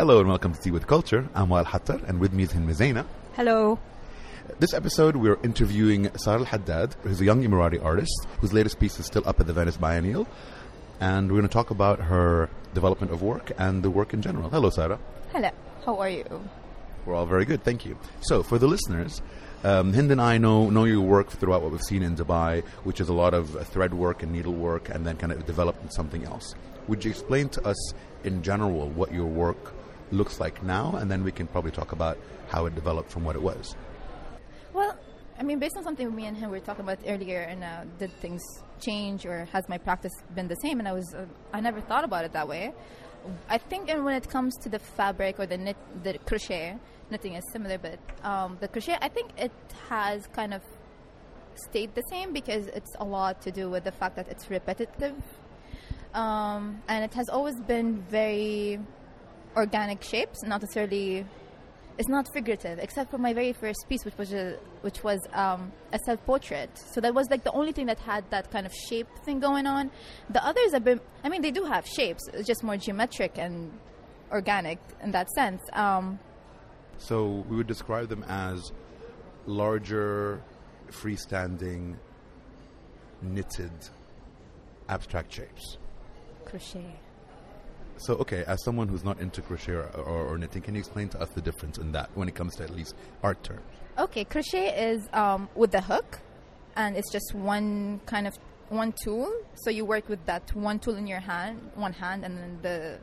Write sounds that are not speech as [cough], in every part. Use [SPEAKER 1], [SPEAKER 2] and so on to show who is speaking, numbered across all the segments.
[SPEAKER 1] Hello and welcome to Tea with Culture. I'm Wael Hattar and with me is Hind Mzaina.
[SPEAKER 2] Hello.
[SPEAKER 1] This episode we're interviewing Sara Al-Haddad, who's a young Emirati artist whose latest piece is still up at the Venice Biennale. And we're going to talk about her development of work and the work in general. Hello, Sara.
[SPEAKER 2] Hello. How are you?
[SPEAKER 1] We're all very good, thank you. So, for the listeners, um, Hind and I know know your work throughout what we've seen in Dubai, which is a lot of uh, thread work and needle work, and then kind of developed into something else. Would you explain to us, in general, what your work looks like now, and then we can probably talk about how it developed from what it was.
[SPEAKER 2] Well, I mean, based on something me and him were talking about earlier, and uh, did things change or has my practice been the same? And I was, uh, I never thought about it that way. I think, and when it comes to the fabric or the knit, the crochet, knitting is similar, but um, the crochet, I think it has kind of stayed the same because it's a lot to do with the fact that it's repetitive, um, and it has always been very organic shapes, not necessarily. It's not figurative, except for my very first piece, which was a, which was um, a self-portrait. So that was like the only thing that had that kind of shape thing going on. The others have been, I mean, they do have shapes. It's just more geometric and organic in that sense. Um,
[SPEAKER 1] so we would describe them as larger, freestanding, knitted, abstract shapes.
[SPEAKER 2] Crochet.
[SPEAKER 1] So, okay, as someone who's not into crochet or, or, or, knitting, can you explain to us the difference in that when it comes to at least art terms?
[SPEAKER 2] Okay, crochet is um, with the hook, and it's just one kind of one tool. So you work with that one tool in your hand, one hand, and then the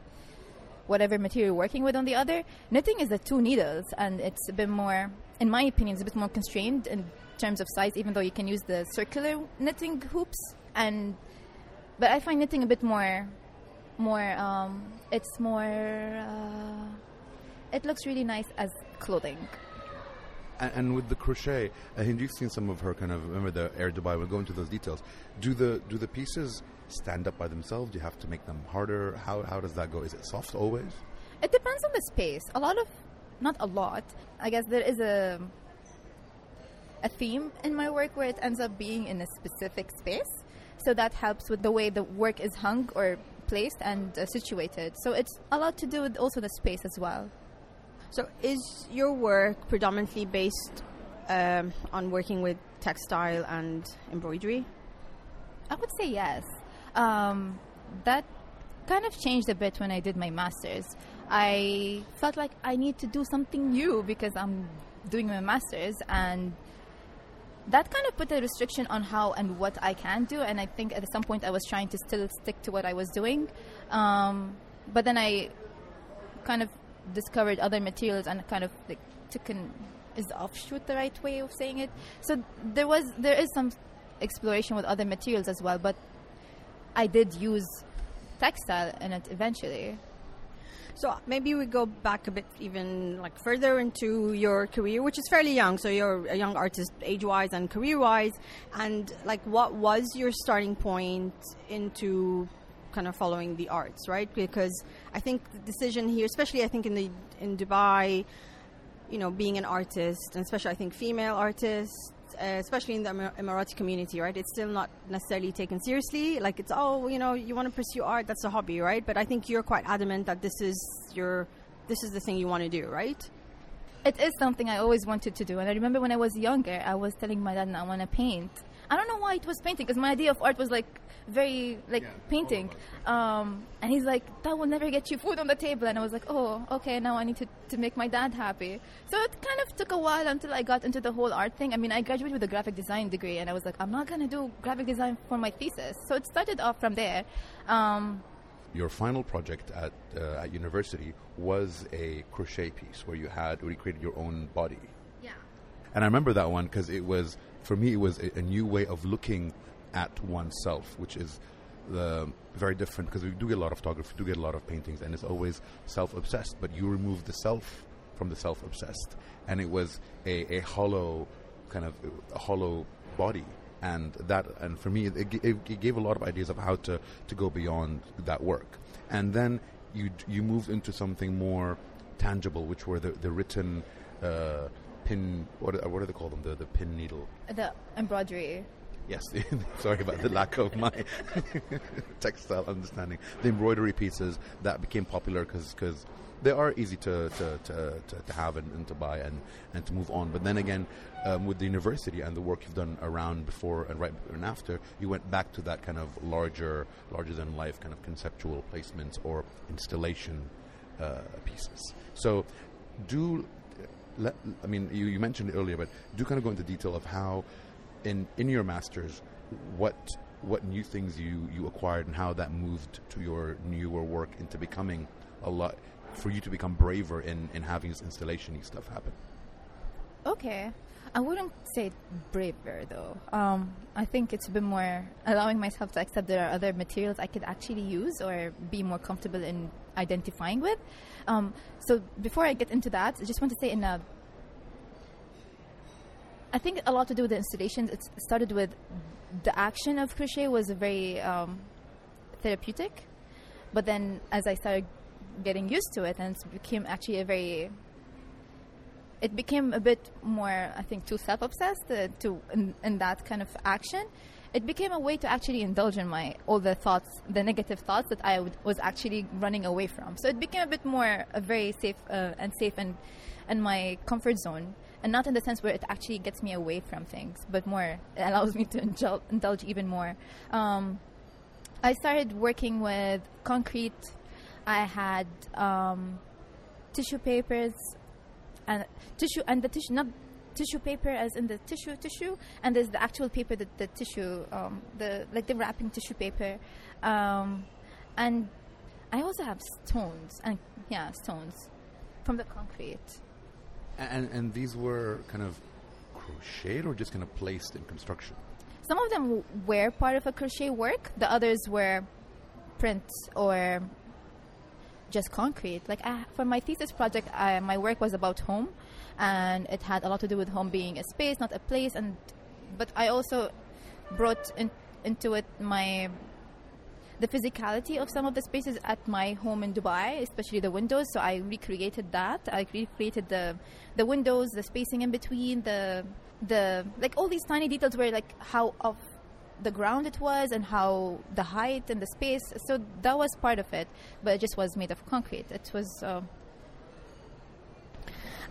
[SPEAKER 2] whatever material you're working with on the other. Knitting is the two needles, and it's a bit more, in my opinion, it's a bit more constrained in terms of size. Even though you can use the circular knitting hoops, and but I find knitting a bit more more um, it's more uh, it looks really nice as clothing.
[SPEAKER 1] And, and with the crochet I think you've seen some of her kind of remember the Art Dubai we'll go into those details. Do the do the pieces stand up by themselves? Do you have to make them harder? How, how does that go? Is it soft always?
[SPEAKER 2] It depends on the space. A lot of not a lot. I guess there is a a theme in my work where it ends up being in a specific space. So that helps with the way the work is hung or placed and uh, situated. So it's a lot to do with also the space as well.
[SPEAKER 3] So is your work predominantly based um, on working with textile and embroidery?
[SPEAKER 2] I would say yes. Um, that kind of changed a bit when I did my master's. I felt like I need to do something new because I'm doing my master's and that kind of put a restriction on how and what I can do. And I think at some point I was trying to still stick to what I was doing. Um, but then I kind of discovered other materials and kind of like took an is offshoot the right way of saying it. So there was there is some exploration with other materials as well, but I did use textile in it eventually.
[SPEAKER 3] So maybe we go back a bit even like further into your career, which is fairly young. So you're a young artist age-wise and career-wise. And like what was your starting point into kind of following the arts, right? Because I think the decision here, especially I think in the in Dubai, you know, being an artist, and especially I think female artists, Uh, especially in the Emirati community, right? It's still not necessarily taken seriously. Like it's oh, you know, you want to pursue art, that's a hobby, right? But I think you're quite adamant that this is your, this is the thing you want to do, right?
[SPEAKER 2] It is something I always wanted to do, and I remember when I was younger, I was telling my dad, "I want to paint." I don't know why it was painting, because my idea of art was like very like yeah, painting. Um, and he's like, that will never get you food on the table. And I was like, oh, okay, now I need to, to make my dad happy. So it kind of took a while until I got into the whole art thing. I mean, I graduated with a graphic design degree, and I was like, I'm not going to do graphic design for my thesis. So it started off from there. Um,
[SPEAKER 1] your final project at uh, at university was a crochet piece where you had where you created your own body.
[SPEAKER 2] Yeah.
[SPEAKER 1] And I remember that one because it was for me it was a, a, new way of looking at oneself, which is the very different because we do get a lot of photography, do get a lot of paintings, and it's always self-obsessed. But you remove the self from the self-obsessed, and it was a, a hollow kind of a hollow body and that and for me it, it, it, gave a lot of ideas of how to to go beyond that work and then you you moved into something more tangible which were the the written uh, pin what are, what do they call them the the pin needle
[SPEAKER 2] the embroidery
[SPEAKER 1] Yes, [laughs] sorry about the lack of my [laughs] textile understanding. The embroidery pieces that became popular because they are easy to, to, to, to, to have and, and, to buy and, and to move on. But then again, um, with the university and the work you've done around before and right and after, you went back to that kind of larger, larger than life kind of conceptual placements or installation uh, pieces. So, do let, I mean you, you mentioned earlier, but do kind of go into detail of how in in your masters what what new things you you acquired and how that moved to your newer work into becoming a lot for you to become braver in in having this installation stuff happen.
[SPEAKER 2] Okay. I wouldn't say braver though. Um, I think it's a bit more allowing myself to accept there are other materials I could actually use or be more comfortable in identifying with. Um, so before I get into that, I just want to say in a I think a lot to do with the installations. It started with the action of crochet was very um, therapeutic, but then as I started getting used to it, and it became actually a very it became a bit more, I think, too self-obsessed uh, to in, in, that kind of action. It became a way to actually indulge in my all the thoughts, the negative thoughts that I would, was actually running away from. So it became a bit more a very safe uh, and safe and and my comfort zone and not in the sense where it actually gets me away from things, but more it allows me to indulge, indulge even more. Um, I started working with concrete. I had um, tissue papers and tissue and the tissue not tissue paper as in the tissue tissue and there's the actual paper that the tissue um, the like the wrapping tissue paper um, and I also have stones and yeah stones from the concrete
[SPEAKER 1] and, and these were kind of crocheted or just kind of placed in construction?
[SPEAKER 2] Some of them were part of a crochet work. The others were prints or just concrete. Like I, for my thesis project, I, my work was about home, and it had a lot to do with home being a space, not a place. And but I also brought in, into it my the physicality of some of the spaces at my home in Dubai, especially the windows. So I recreated that. I recreated the the windows, the spacing in between, the the like all these tiny details where like how off the ground it was and how the height and the space. So that was part of it, but it just was made of concrete. It was. Uh,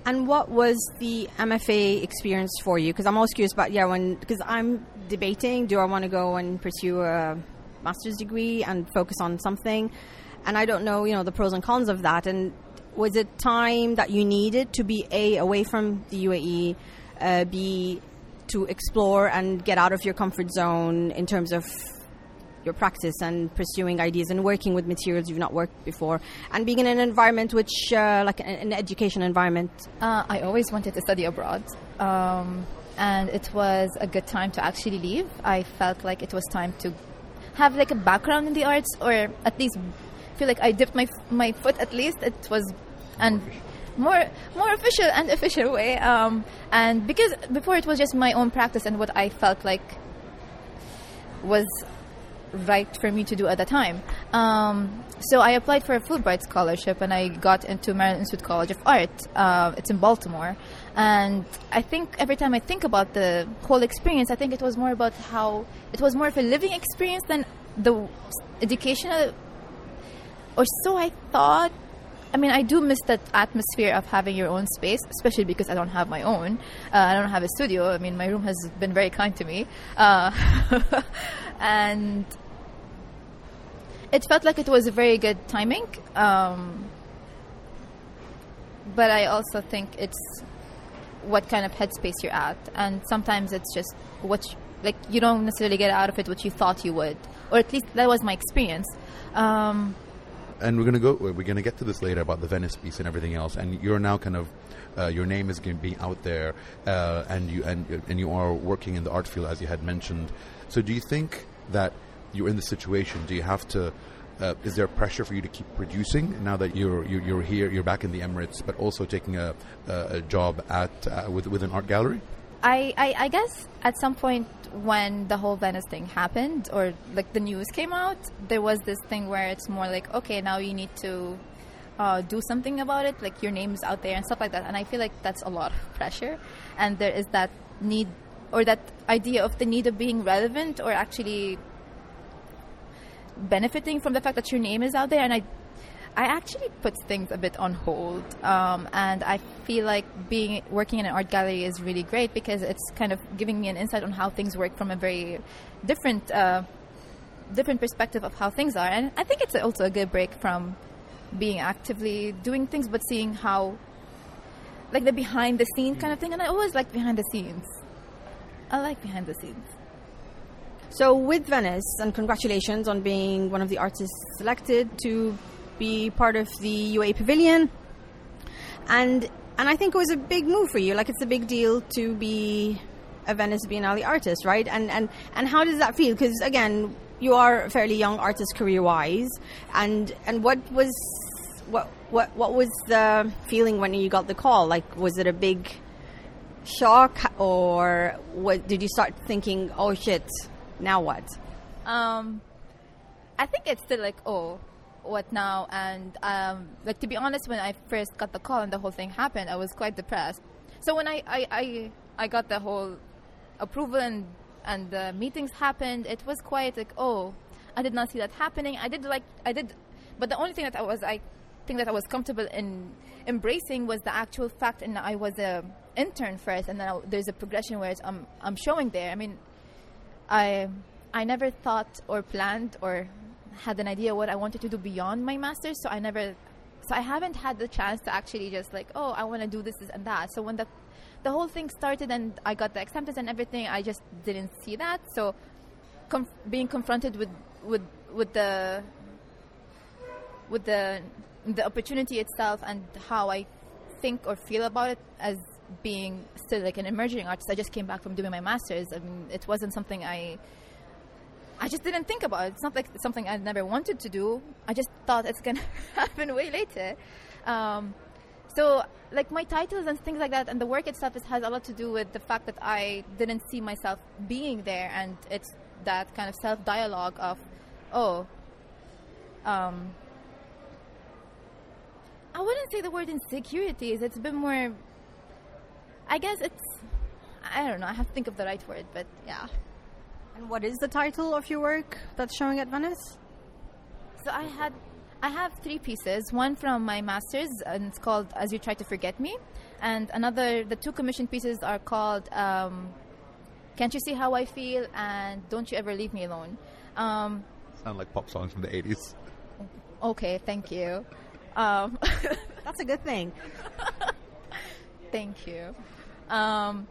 [SPEAKER 3] and what was the MFA experience for you? Because I'm always curious about yeah, when because I'm debating, do I want to go and pursue a master's degree and focus on something. And I don't know, you know, the pros and cons of that. And was it time that you needed to be a away from the UAE, uh, b to explore and get out of your comfort zone in terms of your practice and pursuing ideas and working with materials you've not worked before and being in an environment which uh, like an, an, education environment?
[SPEAKER 2] Uh, i always wanted to study abroad um, and it was a good time to actually leave. I felt like it was time to have like a background in the arts or at least feel like I dipped my my foot at least. It was and more more official and official way um, and because before it was just my own practice and what I felt like was right for me to do at the time um, so I applied for a Fulbright scholarship and I got into Maryland Institute College of Art uh, it's in Baltimore and I think every time I think about the whole experience, I think it was more about how it was more of a living experience than the educational. Or so I thought. I mean, I do miss that atmosphere of having your own space, especially because I don't have my own. Uh, I don't have a studio. I mean, my room has been very kind to me. Uh, [laughs] and it felt like it was a very good timing. Um, but I also think it's what kind of headspace you're at, and sometimes it's just what you, like you don't necessarily get out of it what you thought you would, or at least that was my experience. Um,
[SPEAKER 1] and we're gonna go. We're gonna get to this later about the Venice piece and everything else. And you're now kind of uh, your name is going to be out there, uh, and you and and you are working in the art field as you had mentioned. So do you think that you're in the situation? Do you have to uh, is there pressure for you to keep producing now that you're you're here, you're back in the Emirates, but also taking a, a job at uh, with with an art gallery?
[SPEAKER 2] I, I, I guess at some point when the whole Venice thing happened, or like the news came out, there was this thing where it's more like, okay, now you need to uh, do something about it, like your name's out there and stuff like that. And I feel like that's a lot of pressure, and there is that need or that idea of the need of being relevant or actually benefiting from the fact that your name is out there and I I actually put things a bit on hold, um, and I feel like being working in an art gallery is really great because it's kind of giving me an insight on how things work from a very different uh, different perspective of how things are, and I think it's also a good break from being actively doing things, but seeing how like the behind the scenes kind of thing, and I always like behind the scenes. I like behind the scenes.
[SPEAKER 3] So, with Venice, and congratulations on being one of the artists selected to be part of the UAE Pavilion. And and I think it was a big move for you. Like it's a big deal to be a Venice Biennale artist, right? And and and how does that feel? Because again, you are a fairly young artist career wise, and and what was what what what was the feeling when you got the call? Like, was it a big shock, or what? Did you start thinking, oh shit, now what?
[SPEAKER 2] Um, I think it's still like, oh, what now? And um, like to be honest, when I first got the call and the whole thing happened, I was quite depressed. So when I I, I, I got the whole approval and and the meetings happened, it was quite like oh, I did not see that happening. I did like I did, but the only thing that I was I think that I was comfortable in embracing was the actual fact, and I was a intern first, and then I, there's a progression where I'm I'm showing there. I mean, I I never thought or planned or had an idea what I wanted to do beyond my master's, so I never, so I haven't had the chance to actually just like, oh, I want to do this and that. So when the the whole thing started and I got the acceptance and everything, I just didn't see that. So com- being confronted with with with the with the the opportunity itself and how I think or feel about it as being still like an emerging artist. I just came back from doing my masters. I mean, it wasn't something I I just didn't think about it. It's not like something I never wanted to do. I just thought it's gonna [laughs] happen way later. Um, so, like my titles and things like that, and the work itself is, has a lot to do with the fact that I didn't see myself being there, and it's that kind of self dialogue of, oh, um, I wouldn't say the word insecurities. It's a bit more. I guess it's. I don't know. I have to think of the right word, but yeah.
[SPEAKER 3] And what is the title of your work that's showing at Venice?
[SPEAKER 2] So I had, I have three pieces. One from my master's, and it's called "As You Try to Forget Me," and another. The two commissioned pieces are called um, "Can't You See How I Feel" and "Don't You Ever Leave Me Alone." Um,
[SPEAKER 1] Sound like pop songs from the 80s.
[SPEAKER 2] okay, thank you. [laughs] Um, [laughs]
[SPEAKER 3] That's a good thing. [laughs]
[SPEAKER 2] Thank you. Um,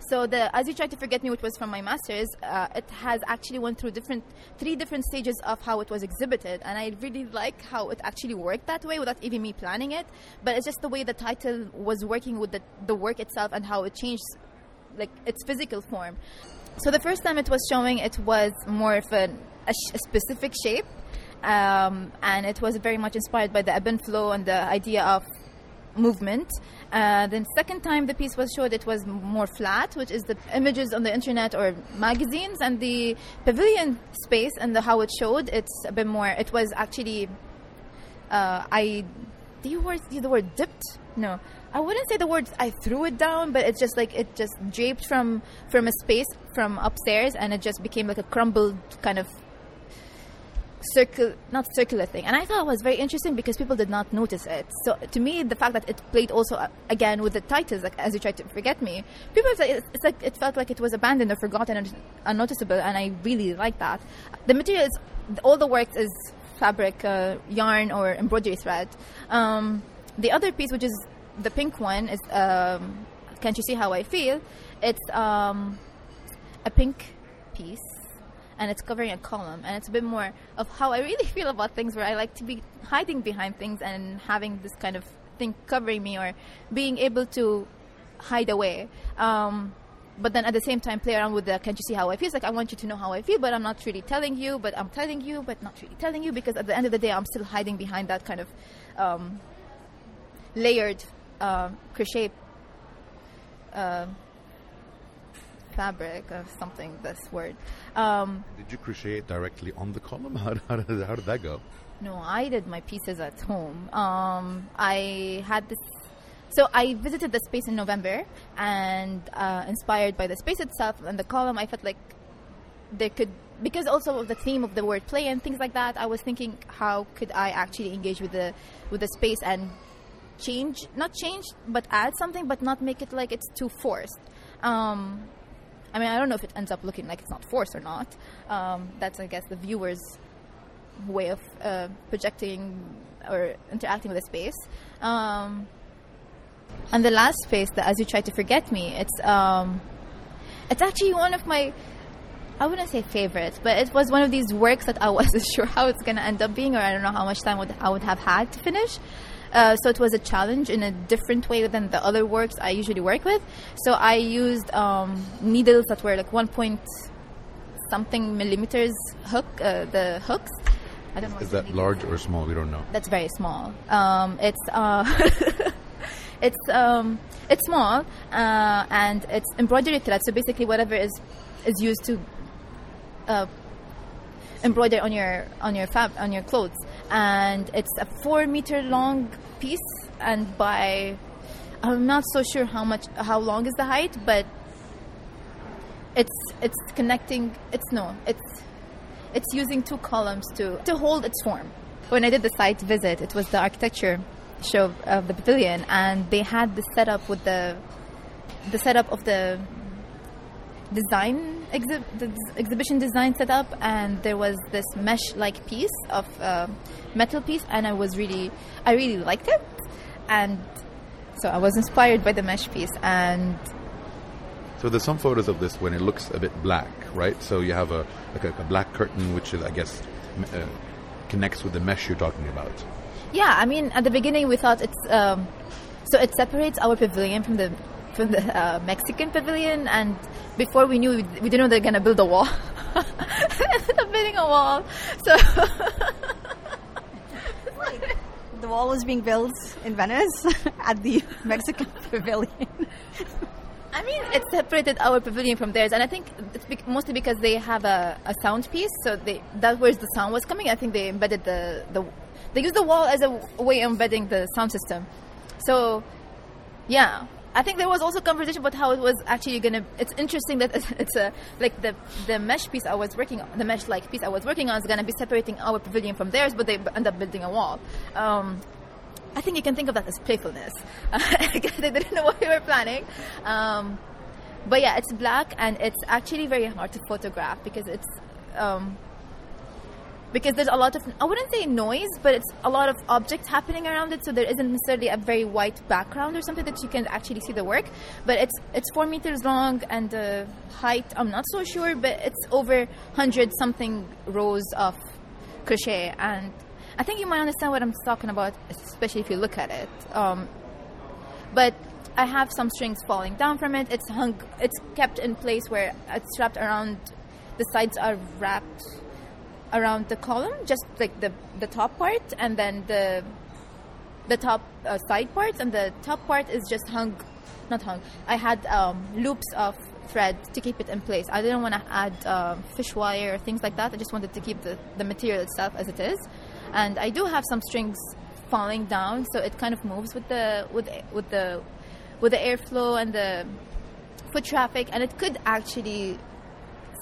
[SPEAKER 2] so the as you try to forget me, which was from my masters, uh, it has actually went through different three different stages of how it was exhibited, and I really like how it actually worked that way without even me planning it. But it's just the way the title was working with the the work itself and how it changed, like its physical form. So the first time it was showing, it was more of an, a, sh- a specific shape, um, and it was very much inspired by the ebb and flow and the idea of movement. Uh, then second time the piece was showed, it was more flat, which is the images on the internet or magazines, and the pavilion space and the how it showed, it's a bit more. It was actually, uh, I, do you word the word dipped? No, I wouldn't say the words. I threw it down, but it's just like it just draped from from a space from upstairs, and it just became like a crumbled kind of circle not circular thing. And i thought it was very interesting because people did not notice it. So to me the fact that it played also uh, again with the titles like as you tried to forget me people it's like it felt like it was abandoned or forgotten and unnoticeable and i really like that. The material is all the work is fabric uh, yarn or embroidery thread. Um, the other piece which is the pink one is um, can't you see how i feel? It's um, a pink piece and it's covering a column and it's a bit more of how I really [laughs] feel about things where I like to be hiding behind things and having this kind of thing covering me or being able to hide away. Um, but then at the same time play around with the can't you see how I feel? It's like I want you to know how I feel, but I'm not really telling you, but I'm telling you, but not really telling you because at the end of the day I'm still hiding behind that kind of um, layered uh, crochet uh, fabric of something this word um,
[SPEAKER 1] Did you crochet it directly on the column? [laughs] How, how, did, how did that go?
[SPEAKER 2] no i did my pieces at home um, i had this so I visited the space in November, and uh, inspired by the space itself and the column, I felt like there could because also of the theme of the word play and things like that. I was thinking, how could I actually engage with the with the space and change, not change, but add something, but not make it like it's too forced. Um, I mean, I don't know if it ends up looking like it's not forced or not. Um, that's, I guess, the viewer's way of uh, projecting or interacting with the space. Um, and the last space, that As You Try to Forget Me, it's um, it's actually one of my I wouldn't say favorites, but it was one of these works that I [laughs] wasn't sure how it's going to end up being, or I don't know how much time would, I would have had to finish. Uh, so it was a challenge in a different way than the other works I usually work with. So I used um, needles that were like one point something millimeters hook, uh, the hooks.
[SPEAKER 1] I don't know. Is that large or small? We don't know.
[SPEAKER 2] That's very small. Um, it's uh, [laughs] it's um, it's small uh, and it's embroidery thread. So basically, whatever is is used to uh, embroider on your on your fab on your clothes, and it's a four meter long piece, and by I'm not so sure how much how long is the height, but it's it's connecting. It's no, it's it's using two columns to to hold its form. When I did the site visit, it was the architecture show of the pavilion, and they had the setup with the the setup of the design exhi- the exhibition design setup, and there was this mesh-like piece of uh, metal piece, and I was really, I really liked it, and so I was inspired by the mesh piece, and
[SPEAKER 1] so there's some photos of this when it looks a bit black, right? So you have a like a, a black curtain, which is, I guess, uh, connects with the mesh you're talking about.
[SPEAKER 2] Yeah, I mean, at the beginning we thought it's um, so it separates our pavilion from the from the uh, Mexican pavilion, and before we knew, we, we didn't know they're gonna build a wall. [laughs] Up building a wall, so.
[SPEAKER 3] the wall was being built in Venice [laughs] at the Mexican [laughs] pavilion.
[SPEAKER 2] I mean, it separated our pavilion from theirs, and I think it's be- mostly because they have a, a sound piece, so they, that where the sound was coming. I think they embedded the, the they used the wall as a way of embedding the sound system. So, yeah, I think there was also conversation about how it was actually gonna. It's interesting that [laughs] it's, a like the the mesh piece I was working on, the mesh like piece I was working on is gonna be separating our pavilion from theirs, but they end up building a wall. Um, I think you can think of that as playfulness. [laughs] they didn't know what we were planning. Um, but yeah, it's black and it's actually very hard to photograph because it's um, because there's a lot of I wouldn't say noise, but it's a lot of objects happening around it, so there isn't necessarily a very white background or something that you can actually see the work. But it's it's four meters long and the height I'm not so sure, but it's over hundred something rows of crochet, and I think you might understand what I'm talking about, especially if you look at it. Um, but I have some strings falling down from it. It's hung. It's kept in place where it's wrapped around. The sides are wrapped around the column, just like the the top part, and then the the top uh, side parts, and the top part is just hung, not hung. I had um, loops of thread to keep it in place. I didn't want to add uh, fish wire or things like that. I just wanted to keep the, the material itself as it is, and I do have some strings falling down, so it kind of moves with the with with the with the airflow and the foot traffic, and it could actually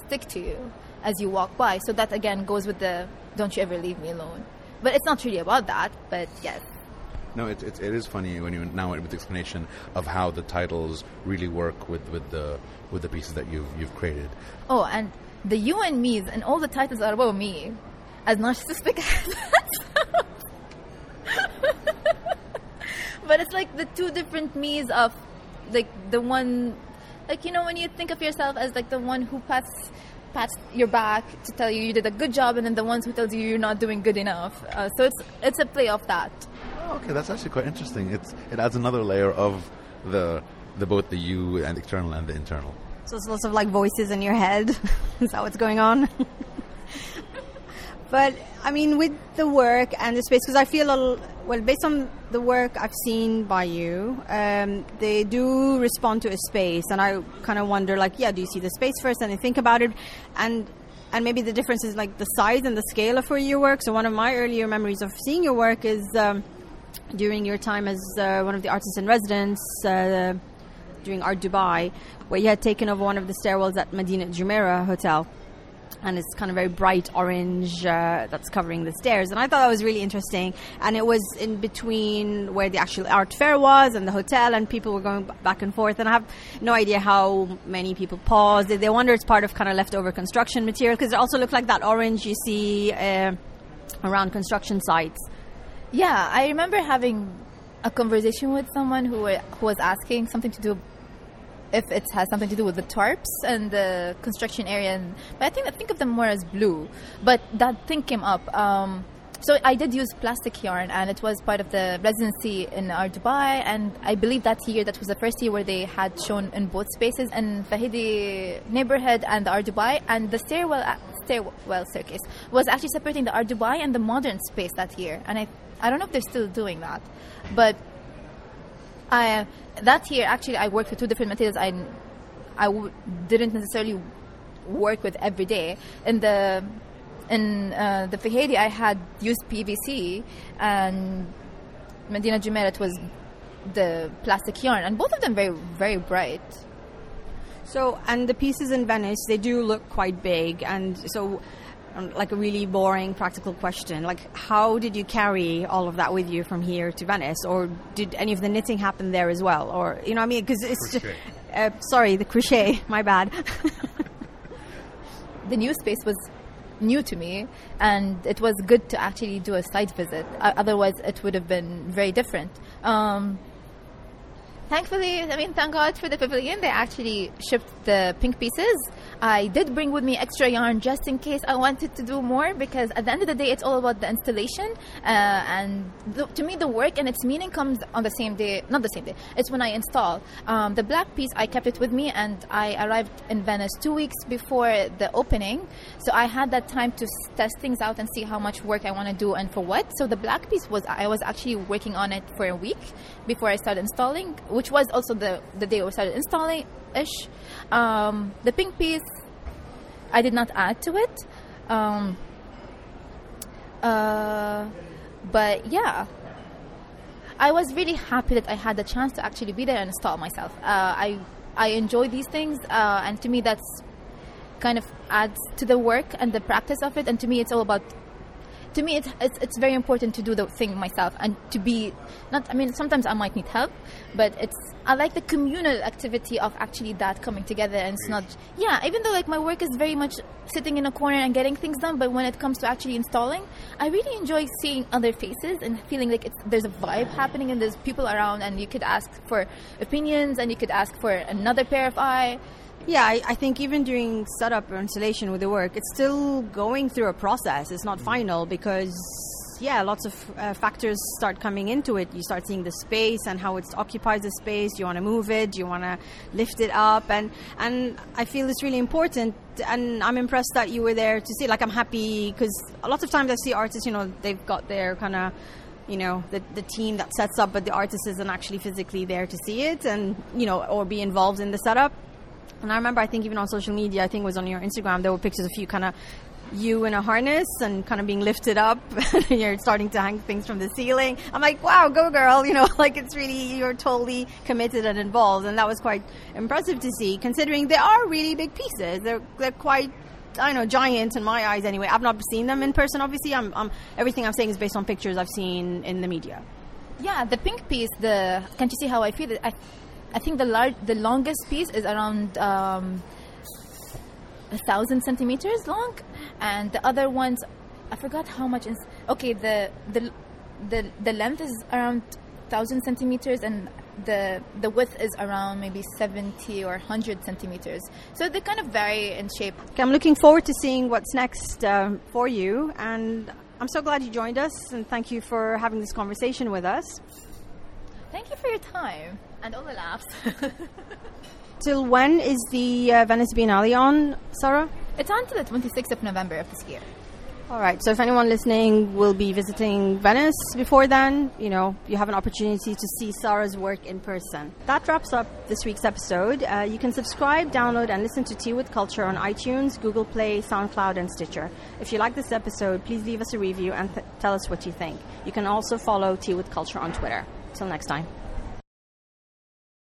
[SPEAKER 2] stick to you as you walk by. So that again goes with the "Don't you ever leave me alone." But it's not really about that. But yes.
[SPEAKER 1] No, it's, it's it is funny when you now with the explanation of how the titles really work with, with the with the pieces that you've you've created.
[SPEAKER 2] Oh, and the you and me's and all the titles are about me, as narcissistic [laughs] as that [laughs] but it's like the two different me's of like the one like you know when you think of yourself as like the one who pats pats your back to tell you you did a good job, and then the ones who tells you you're not doing good enough. Uh, so it's it's a play of that.
[SPEAKER 1] Oh, okay, that's actually quite interesting. It's it adds another layer of the the both the you and external and the internal.
[SPEAKER 3] So it's lots of like voices in your head. [laughs] Is that what's going on? [laughs] but I mean, with the work and the space, because I feel a well, based on the work I've seen by you, um, they do respond to a space, and I kind of wonder, like, yeah, do you see the space first, and then think about it, and and maybe the difference is like the size and the scale of where you work. So one of my earlier memories of seeing your work is. Um, during your time as uh, one of the artists in residence uh, during Art Dubai, where you had taken over one of the stairwells at Madinat Jumeirah Hotel. And it's kind of very bright orange uh, that's covering the stairs. And I thought that was really interesting. And it was in between where the actual art fair was and the hotel, and people were going back and forth. And I have no idea how many people paused. They, wonder it's part of kind of leftover construction material because it also looked like that orange you see uh, around construction sites.
[SPEAKER 2] Yeah, I remember having a conversation with someone who, who was asking something to do if it has something to do with the tarps and the construction area. And, but I think I think of them more as blue. But that thing came up. Um, so I did use plastic yarn, and it was part of the residency in Art Dubai. And I believe that year, that was the first year where they had shown in both spaces in Fahidi neighborhood and Art Dubai. And the stairwell stairwell staircase was actually separating the Art Dubai and the modern space that year. And I I don't know if they're still doing that, but I that year actually I worked with two different materials. I I w- didn't necessarily work with every day. In the in uh, the Fahidi, I had used PVC, and Madinat Jumeirah was the plastic yarn, and both of them very very bright.
[SPEAKER 3] So, and the pieces in Venice, they do look quite big, and so like a really boring practical question like how did you carry all of that with you from here to venice? Or did any of the knitting happen there as well? Or you know what i mean? Because it's just, uh, sorry the crochet [laughs] my bad. [laughs]
[SPEAKER 2] The new space was new to me and it was good to actually do a site visit. Uh, otherwise it would have been very different. Um, thankfully, I mean, thank God for the pavilion. They actually shipped the pink pieces. I did bring with me extra yarn just in case I wanted to do more because at the end of the day, it's all about the installation. Uh, and the, to me, the work and its meaning comes on the same day, not the same day, it's when I install. Um, the black piece, I kept it with me and I arrived in Venice two weeks before the opening. So I had that time to test things out and see how much work I want to do and for what. So the black piece was, I was actually working on it for a week before I started installing, which was also the, the day we started installing ish. Um, the pink piece, I did not add to it. Um, uh, but yeah, I was really happy that I had the chance to actually be there and install myself. Uh, I I enjoy these things, uh, and to me that's kind of adds to the work and the practice of it. And to me, it's all about to me it's, it's, it's very important to do the thing myself and to be not i mean sometimes i might need help but it's i like the communal activity of actually that coming together and it's not yeah even though like my work is very much sitting in a corner and getting things done but when it comes to actually installing i really enjoy seeing other faces and feeling like it's there's a vibe happening and there's people around and you could ask for opinions and you could ask for another pair of eye
[SPEAKER 3] yeah, I, I, think even during setup or installation with the work, it's still going through a process. It's not final because, yeah, lots of uh, factors start coming into it. You start seeing the space and how it occupies the space. Do you want to move it? Do you want to lift it up? And and I feel it's really important. And I'm impressed that you were there to see. Like I'm happy because a lot of times I see artists, you know, they've got their kind of you know the, the team that sets up but the artist isn't actually physically there to see it and you know or be involved in the setup and I remember, I think even on social media, I think it was on your Instagram, there were pictures of you kind of you in a harness and kind of being lifted up. [laughs] you're starting to hang things from the ceiling. I'm like, wow, go girl. You know, [laughs] like it's really, you're totally committed and involved. And that was quite impressive to see, considering they are really big pieces. They're, they're quite I don't know, giant in my eyes anyway. I've not seen them in person, obviously. I'm, I'm, everything I'm saying is based on pictures I've seen in the media.
[SPEAKER 2] Yeah, the pink piece, the can't you see how I feel it? I, I think the large, the longest piece is around um, a thousand centimeters long, and the other ones, I forgot how much. Is, okay, the the the the length is around thousand centimeters, and the the width is around maybe 70 or 100 centimeters. So they kind of vary in shape.
[SPEAKER 3] Okay, I'm looking forward to seeing what's next um, for you, and I'm so glad you joined us, and thank you for having this conversation with us.
[SPEAKER 2] Thank you for your time and all the laughs.
[SPEAKER 3] Till when is the uh, Venice Biennale on, Sara?
[SPEAKER 2] It's on to the 26th of November of this year.
[SPEAKER 3] All right. So if anyone listening will be visiting Venice before then, you know, you have an opportunity to see Sara's work in person. That wraps up this week's episode. Uh, you can subscribe, download, and listen to Tea with Culture on iTunes, Google Play, SoundCloud, and Stitcher. If you like this episode, please leave us a review and th- tell us what you think. You can also follow Tea with Culture on Twitter. Till next time.